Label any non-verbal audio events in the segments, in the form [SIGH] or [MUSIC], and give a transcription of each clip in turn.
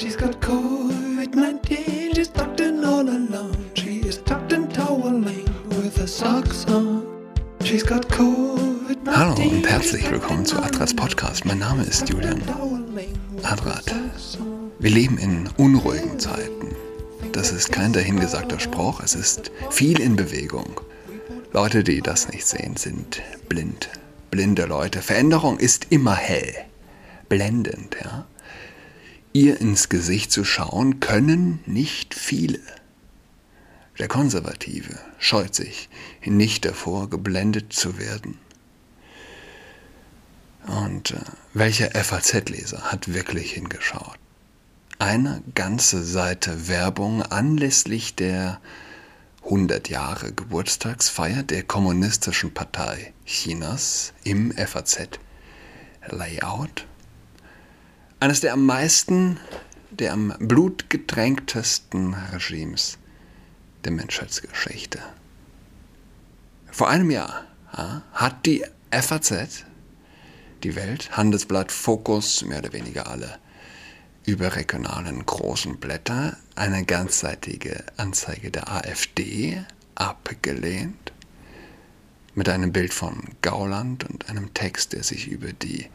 She's got COVID-19, she's tucked in all alone. She is tucked in toweling with her socks on. She's got COVID-19. Hallo und herzlich willkommen zu Adrats Podcast. Mein Name ist Julian Adrat. Wir leben in unruhigen Zeiten. Das ist kein dahingesagter Spruch, es ist viel in Bewegung. Leute, die das nicht sehen, sind blind. Blinde Leute. Veränderung ist immer hell. Blendend, ja. Ihr ins Gesicht zu schauen können nicht viele. Der Konservative scheut sich nicht davor, geblendet zu werden. Und äh, welcher FAZ-Leser hat wirklich hingeschaut? Eine ganze Seite Werbung anlässlich der 100 Jahre Geburtstagsfeier der Kommunistischen Partei Chinas im FAZ-Layout eines der am meisten, der am blutgetränktesten Regimes der Menschheitsgeschichte. Vor einem Jahr ja, hat die FAZ, die Welt, Handelsblatt, Fokus, mehr oder weniger alle überregionalen großen Blätter, eine ganzseitige Anzeige der AfD abgelehnt mit einem Bild von Gauland und einem Text, der sich über die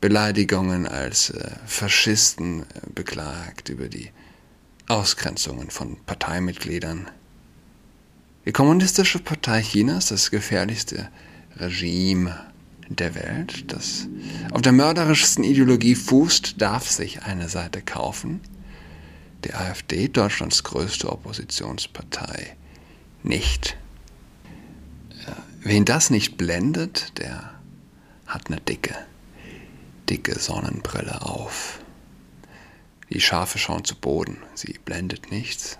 Beleidigungen als äh, Faschisten äh, beklagt, über die Ausgrenzungen von Parteimitgliedern. Die Kommunistische Partei Chinas, das gefährlichste Regime der Welt, das auf der mörderischsten Ideologie fußt, darf sich eine Seite kaufen. Die AfD, Deutschlands größte Oppositionspartei, nicht. Äh, wen das nicht blendet, der hat eine dicke dicke Sonnenbrille auf. Die Schafe schauen zu Boden, sie blendet nichts.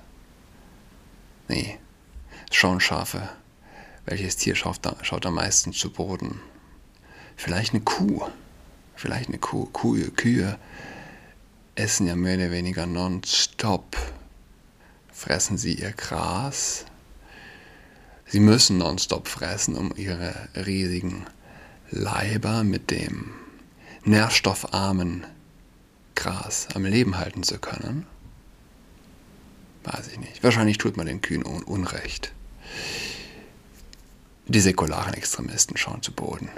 Nee, schauen Schafe. Welches Tier schaut, schaut am meisten zu Boden? Vielleicht eine Kuh. Vielleicht eine Kuh. Kühe, Kühe essen ja mehr oder weniger nonstop. Fressen sie ihr Gras. Sie müssen nonstop fressen, um ihre riesigen Leiber mit dem nährstoffarmen Gras am Leben halten zu können? Weiß ich nicht. Wahrscheinlich tut man den Kühen Unrecht. Die säkularen Extremisten schauen zu Boden.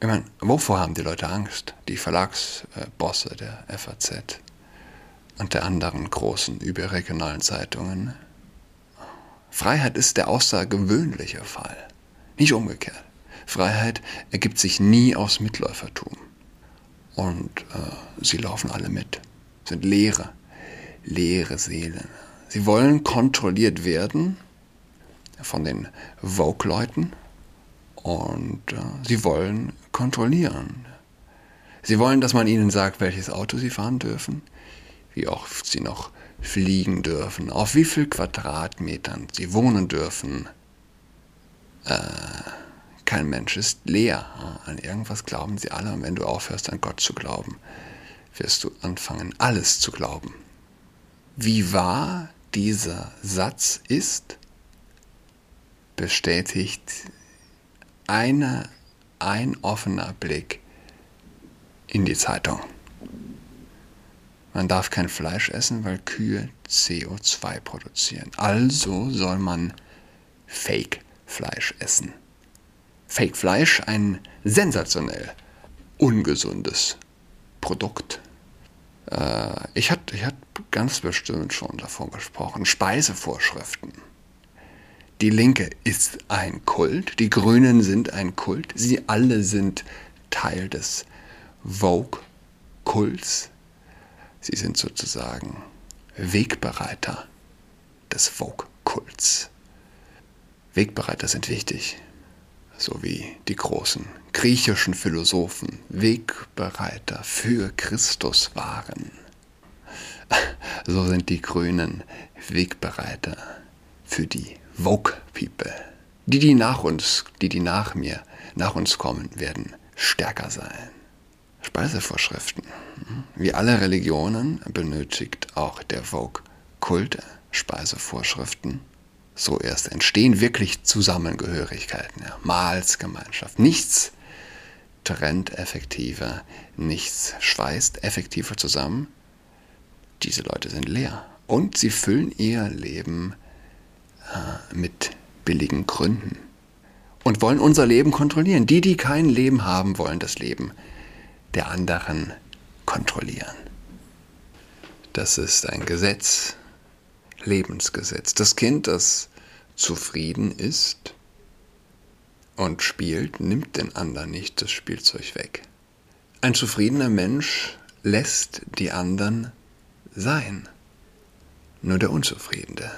Ich meine, wovor haben die Leute Angst? Die Verlagsbosse der FAZ und der anderen großen überregionalen Zeitungen. Freiheit ist der außergewöhnliche Fall, nicht umgekehrt. Freiheit ergibt sich nie aus Mitläufertum. Und äh, sie laufen alle mit, sind leere, leere Seelen. Sie wollen kontrolliert werden von den Vogue-Leuten und äh, sie wollen kontrollieren. Sie wollen, dass man ihnen sagt, welches Auto sie fahren dürfen, wie oft sie noch fliegen dürfen, auf wie viel Quadratmetern sie wohnen dürfen. Äh, kein Mensch ist leer. An irgendwas glauben sie alle und wenn du aufhörst an Gott zu glauben, wirst du anfangen, alles zu glauben. Wie wahr dieser Satz ist, bestätigt eine, ein offener Blick in die Zeitung. Man darf kein Fleisch essen, weil Kühe CO2 produzieren. Also soll man Fake-Fleisch essen. Fake-Fleisch ein sensationell ungesundes Produkt. Äh, ich hatte ich ganz bestimmt schon davon gesprochen. Speisevorschriften. Die Linke ist ein Kult, die Grünen sind ein Kult, sie alle sind Teil des Vogue-Kults. Sie sind sozusagen Wegbereiter des Vogue-Kults. Wegbereiter sind wichtig sowie die großen griechischen Philosophen Wegbereiter für Christus waren. [LAUGHS] So sind die Grünen Wegbereiter für die Vogue People. Die, die nach uns, die, die nach mir, nach uns kommen, werden stärker sein. Speisevorschriften. Wie alle Religionen benötigt auch der Vogue-Kult Speisevorschriften so erst entstehen wirklich Zusammengehörigkeiten, ja, Mahlsgemeinschaft. Nichts trennt effektiver, nichts schweißt effektiver zusammen. Diese Leute sind leer und sie füllen ihr Leben äh, mit billigen Gründen und wollen unser Leben kontrollieren. Die, die kein Leben haben, wollen das Leben der anderen kontrollieren. Das ist ein Gesetz, Lebensgesetz. Das Kind, das zufrieden ist und spielt, nimmt den anderen nicht das Spielzeug weg. Ein zufriedener Mensch lässt die anderen sein. Nur der Unzufriedene.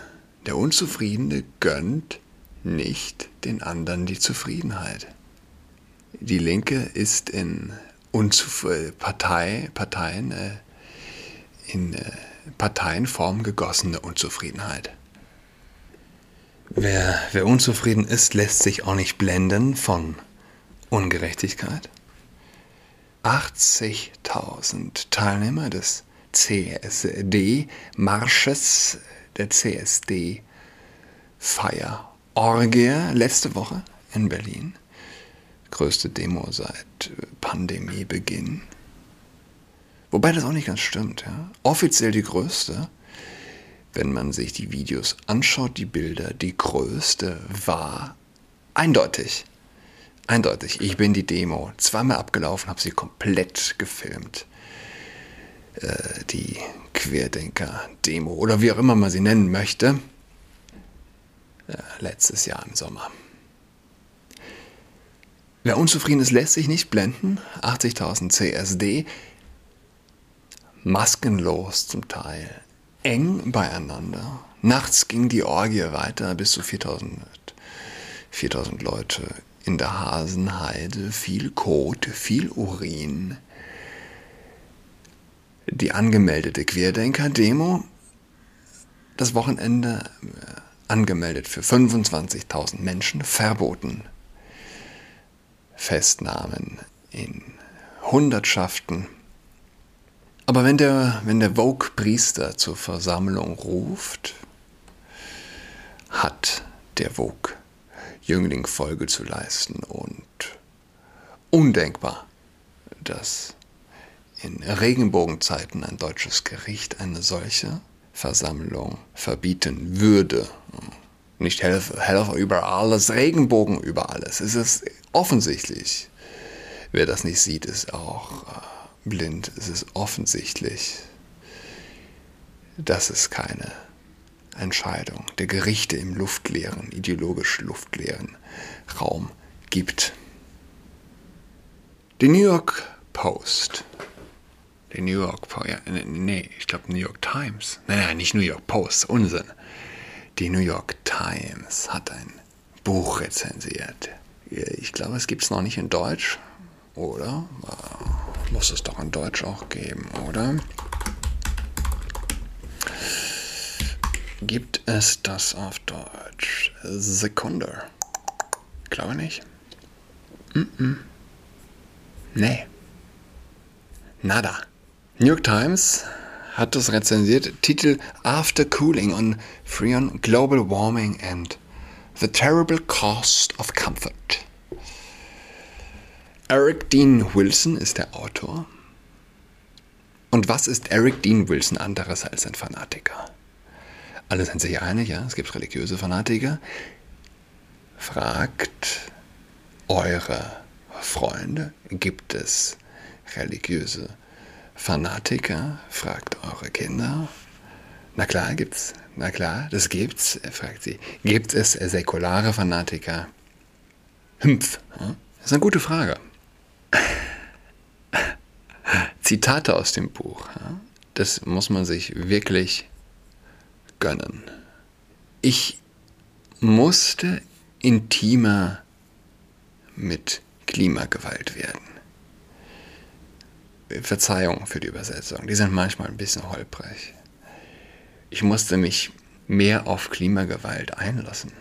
Der Unzufriedene gönnt nicht den anderen die Zufriedenheit. Die Linke ist in Unzuf Partei, Parteien, äh, in äh, Parteienform gegossene Unzufriedenheit. Wer, wer unzufrieden ist, lässt sich auch nicht blenden von Ungerechtigkeit. 80.000 Teilnehmer des CSD-Marsches, der CSD-Feierorgie letzte Woche in Berlin. Größte Demo seit Pandemiebeginn. Wobei das auch nicht ganz stimmt. Ja? Offiziell die größte, wenn man sich die Videos anschaut, die Bilder, die größte war eindeutig. Eindeutig. Ich bin die Demo zweimal abgelaufen, habe sie komplett gefilmt. Äh, die Querdenker-Demo oder wie auch immer man sie nennen möchte. Äh, letztes Jahr im Sommer. Wer unzufrieden ist, lässt sich nicht blenden. 80.000 CSD maskenlos zum Teil, eng beieinander. Nachts ging die Orgie weiter, bis zu 4000, 4000 Leute in der Hasenheide, viel Kot, viel Urin. Die angemeldete Querdenker-Demo, das Wochenende äh, angemeldet für 25.000 Menschen, verboten. Festnahmen in Hundertschaften aber wenn der, wenn der Vogue-Priester zur Versammlung ruft, hat der Vogue-Jüngling Folge zu leisten und undenkbar, dass in Regenbogenzeiten ein deutsches Gericht eine solche Versammlung verbieten würde. Nicht Helfer, Helfer über alles, Regenbogen über alles. Es ist offensichtlich. Wer das nicht sieht, ist auch äh, blind. Es ist offensichtlich, dass es keine Entscheidung der Gerichte im luftleeren, ideologisch luftleeren Raum gibt. Die New York Post. Die New York Post, ja, nee, ich glaube New York Times. Nein, nein, nicht New York Post, Unsinn. Die New York Times hat ein Buch rezensiert. Ich glaube, es gibt es noch nicht in Deutsch, oder? Muss es doch in Deutsch auch geben, oder? Gibt es das auf Deutsch? Sekunde. Glaube nicht. Mm -mm. Nee. Nada. New York Times hat das rezensiert. Titel After Cooling on Freon Global Warming and the Terrible Cost of Comfort. Eric Dean Wilson ist der Autor. Und was ist Eric Dean Wilson anderes als ein Fanatiker? Alle sind sich einig, ja, es gibt religiöse Fanatiker. Fragt eure Freunde, gibt es religiöse Fanatiker? Fragt eure Kinder. Na klar, gibt's. Na klar, das gibt's. Fragt sie. Gibt es säkulare Fanatiker? Hümpf. Das ist eine gute Frage. Zitate aus dem Buch. Das muss man sich wirklich gönnen. Ich musste intimer mit Klimagewalt werden. Verzeihung für die Übersetzung, die sind manchmal ein bisschen holprig. Ich musste mich mehr auf Klimagewalt einlassen.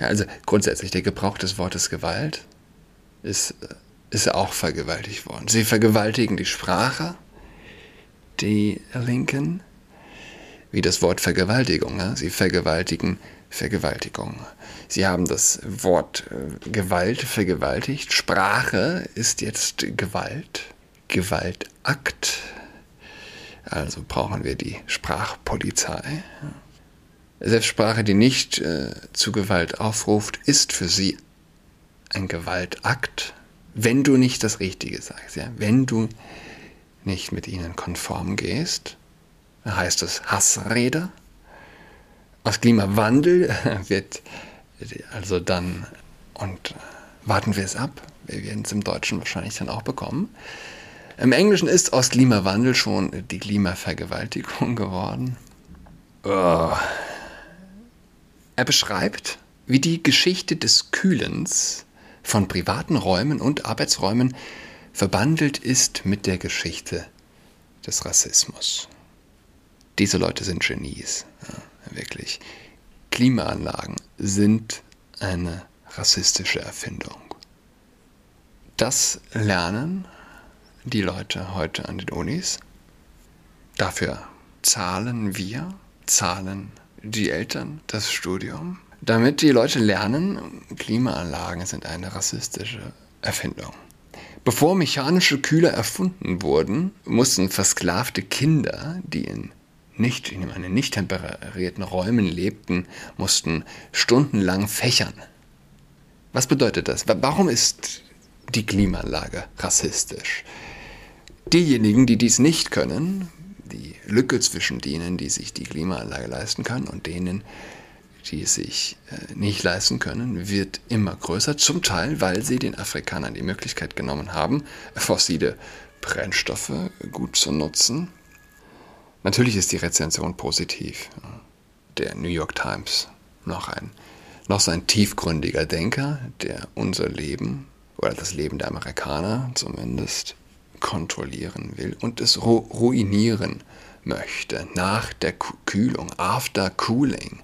Ja, also grundsätzlich, der Gebrauch des Wortes Gewalt ist äh, ist auch vergewaltigt worden. Sie vergewaltigen die Sprache, die Linken, wie das Wort Vergewaltigung. Ja? Sie vergewaltigen Vergewaltigung. Sie haben das Wort äh, Gewalt vergewaltigt. Sprache ist jetzt Gewalt. Gewaltakt. Also brauchen wir die Sprachpolizei. Selbstsprache, die nicht äh, zu Gewalt aufruft, ist für sie ein Gewaltakt, wenn du nicht das Richtige sagst. Ja? Wenn du nicht mit ihnen konform gehst, heißt es Hassrede. Aus Klimawandel [LAUGHS] wird also dann, und warten wir es ab, wir werden es im Deutschen wahrscheinlich dann auch bekommen. Im Englischen ist aus Klimawandel schon die Klimavergewaltigung geworden. Oh. Er beschreibt, wie die Geschichte des Kühlens von privaten Räumen und Arbeitsräumen verbandelt ist mit der Geschichte des Rassismus. Diese Leute sind Genies, ja, wirklich. Klimaanlagen sind eine rassistische Erfindung. Das lernen die Leute heute an den Unis. Dafür zahlen wir, zahlen die Eltern das Studium, damit die Leute lernen, Klimaanlagen sind eine rassistische Erfindung. Bevor mechanische Kühler erfunden wurden, mussten versklavte Kinder, die in nicht in einen nicht temperierten Räumen lebten, mussten stundenlang fächern. Was bedeutet das? Warum ist die Klimaanlage rassistisch? Diejenigen, die dies nicht können, die Lücke zwischen denen, die sich die Klimaanlage leisten können und denen, die sich äh, nicht leisten können, wird immer größer. Zum Teil, weil sie den Afrikanern die Möglichkeit genommen haben, [LAUGHS] fossile Brennstoffe gut zu nutzen. Natürlich ist die Rezension positiv. Der New York Times, noch ein, noch so ein tiefgründiger Denker, der unser Leben oder das Leben der Amerikaner zumindest kontrollieren will und es ru ruinieren möchte nach der Kühlung, after cooling.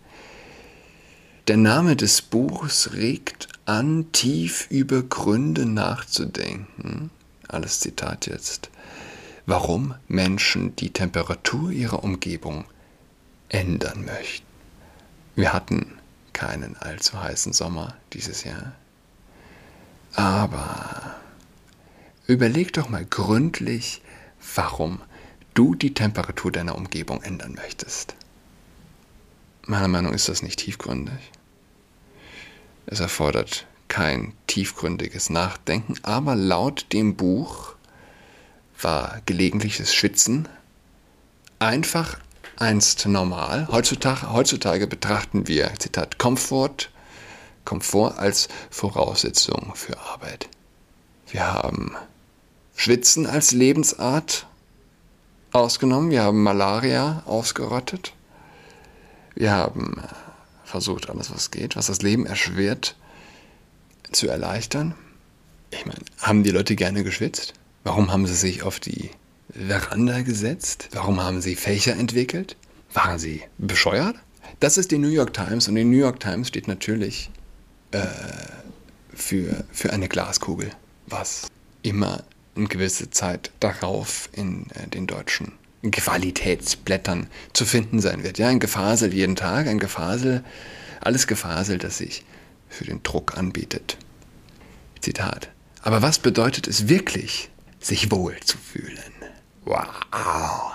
Der Name des Buchs regt an, tief über Gründe nachzudenken. Alles Zitat jetzt. Warum Menschen die Temperatur ihrer Umgebung ändern möchten. Wir hatten keinen allzu heißen Sommer dieses Jahr. Aber überleg doch mal gründlich, warum du die Temperatur deiner Umgebung ändern möchtest. Meiner Meinung nach ist das nicht tiefgründig. Es erfordert kein tiefgründiges Nachdenken, aber laut dem Buch war gelegentliches Schwitzen einfach einst normal. Heutzutage, heutzutage betrachten wir, Zitat, Komfort, Komfort als Voraussetzung für Arbeit. Wir haben Schwitzen als Lebensart ausgenommen, wir haben Malaria ausgerottet, wir haben versucht, alles, was geht, was das Leben erschwert, zu erleichtern. Ich meine, haben die Leute gerne geschwitzt? Warum haben sie sich auf die Veranda gesetzt? Warum haben sie Fächer entwickelt? Waren sie bescheuert? Das ist die New York Times und die New York Times steht natürlich äh, für, für eine Glaskugel, was immer eine gewisse Zeit darauf in äh, den deutschen Qualitätsblättern zu finden sein wird. Ja, ein Gefasel jeden Tag, ein Gefasel, alles Gefasel, das sich für den Druck anbietet. Zitat. Aber was bedeutet es wirklich, sich wohl zu fühlen? Wow.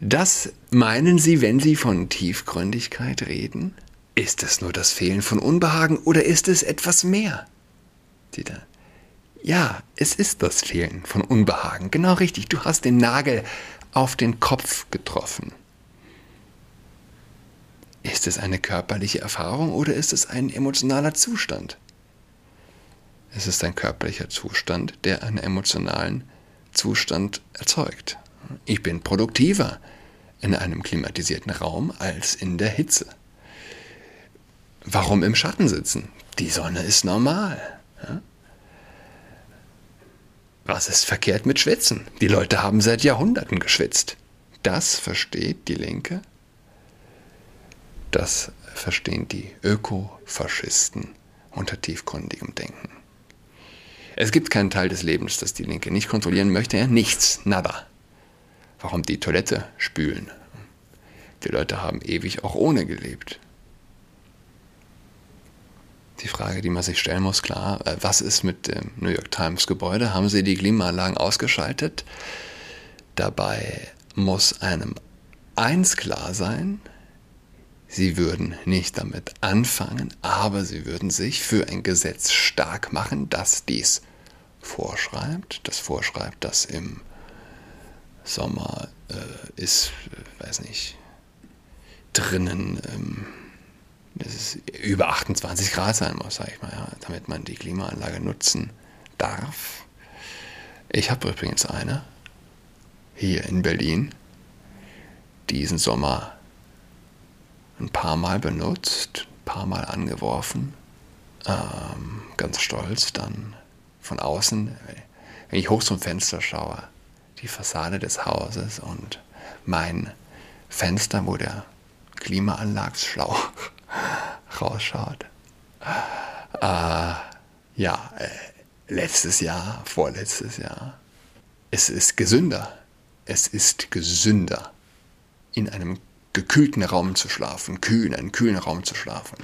Das meinen Sie, wenn Sie von Tiefgründigkeit reden? Ist es nur das Fehlen von Unbehagen oder ist es etwas mehr? Zitat. Ja, es ist das Fehlen von Unbehagen. Genau richtig. Du hast den Nagel auf den Kopf getroffen. Ist es eine körperliche Erfahrung oder ist es ein emotionaler Zustand? Es ist ein körperlicher Zustand, der einen emotionalen Zustand erzeugt. Ich bin produktiver in einem klimatisierten Raum als in der Hitze. Warum im Schatten sitzen? Die Sonne ist normal. Ja? Was ist verkehrt mit Schwitzen? Die Leute haben seit Jahrhunderten geschwitzt. Das versteht die Linke. Das verstehen die Ökofaschisten unter tiefgründigem Denken. Es gibt keinen Teil des Lebens, das die Linke nicht kontrollieren möchte. Ja, nichts, nada. Warum die Toilette spülen? Die Leute haben ewig auch ohne gelebt. Die Frage, die man sich stellen muss, klar, äh, was ist mit dem New York Times Gebäude? Haben sie die Klimaanlagen ausgeschaltet? Dabei muss einem eins klar sein, sie würden nicht damit anfangen, aber sie würden sich für ein Gesetz stark machen, das dies vorschreibt, das vorschreibt, dass im Sommer äh, ist, äh, weiß nicht, drinnen ähm, dass es über 28 Grad sein muss, sag ich mal, ja, damit man die Klimaanlage nutzen darf. Ich habe übrigens eine hier in Berlin diesen Sommer ein paar Mal benutzt, ein paar Mal angeworfen, ähm, ganz stolz dann von außen, wenn ich hoch zum Fenster schaue, die Fassade des Hauses und mein Fenster, wo der Klimaanlagsschlauch [LAUGHS] rausschaut. Äh, ja, äh, letztes Jahr, vorletztes Jahr. Es ist gesünder. Es ist gesünder, in einem gekühlten Raum zu schlafen, kühl in einem kühlen Raum zu schlafen,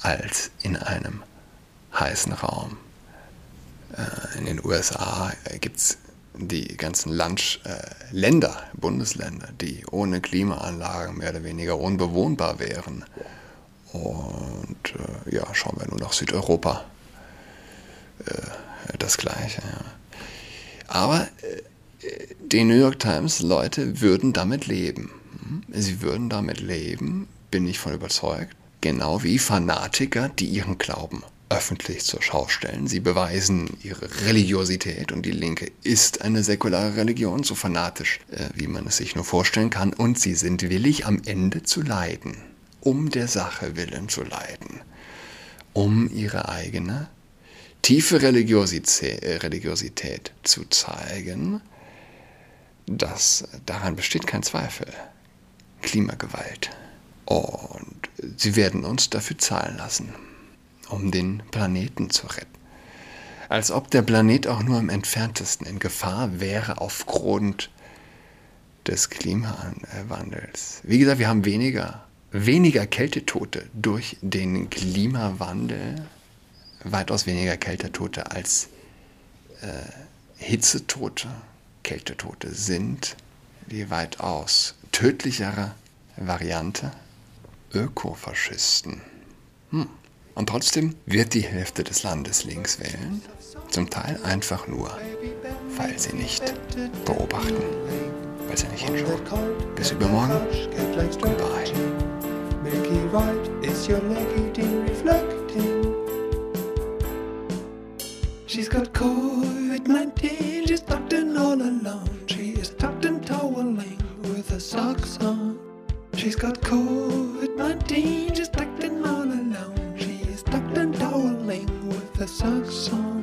als in einem heißen Raum. Äh, in den USA gibt es die ganzen Land, äh, Länder, Bundesländer, die ohne Klimaanlagen mehr oder weniger unbewohnbar wären. Und äh, ja, schauen wir nur nach Südeuropa. Äh, das gleiche. Ja. Aber äh, die New York Times Leute würden damit leben. Hm? Sie würden damit leben, bin ich von überzeugt. Genau wie Fanatiker, die ihren Glauben öffentlich zur Schau stellen. Sie beweisen ihre Religiosität und die Linke ist eine säkulare Religion, so fanatisch, äh, wie man es sich nur vorstellen kann. Und sie sind willig, am Ende zu leiden, um der Sache willen zu leiden, um ihre eigene tiefe Religiosität, äh, Religiosität zu zeigen. Das, daran besteht kein Zweifel. Klimagewalt. Und sie werden uns dafür zahlen lassen um den Planeten zu retten. Als ob der Planet auch nur im entferntesten in Gefahr wäre aufgrund des Klimawandels. Wie gesagt, wir haben weniger, weniger Kältetote durch den Klimawandel, weitaus weniger Kältetote als äh, Hitzetote. Kältetote sind die weitaus tödlichere Variante Ökofaschisten. Hm. Und trotzdem wird die Hälfte des Landes links wählen, zum Teil einfach nur, weil sie nicht beobachten, weil sie nicht hinschauen. Bis übermorgen. Goodbye. Milky white is your reflecting. She's got COVID-19, she's tucked in all alone. She is tucked in toweling with her socks on. She's got COVID-19, she's tucked Sucks. saxophone.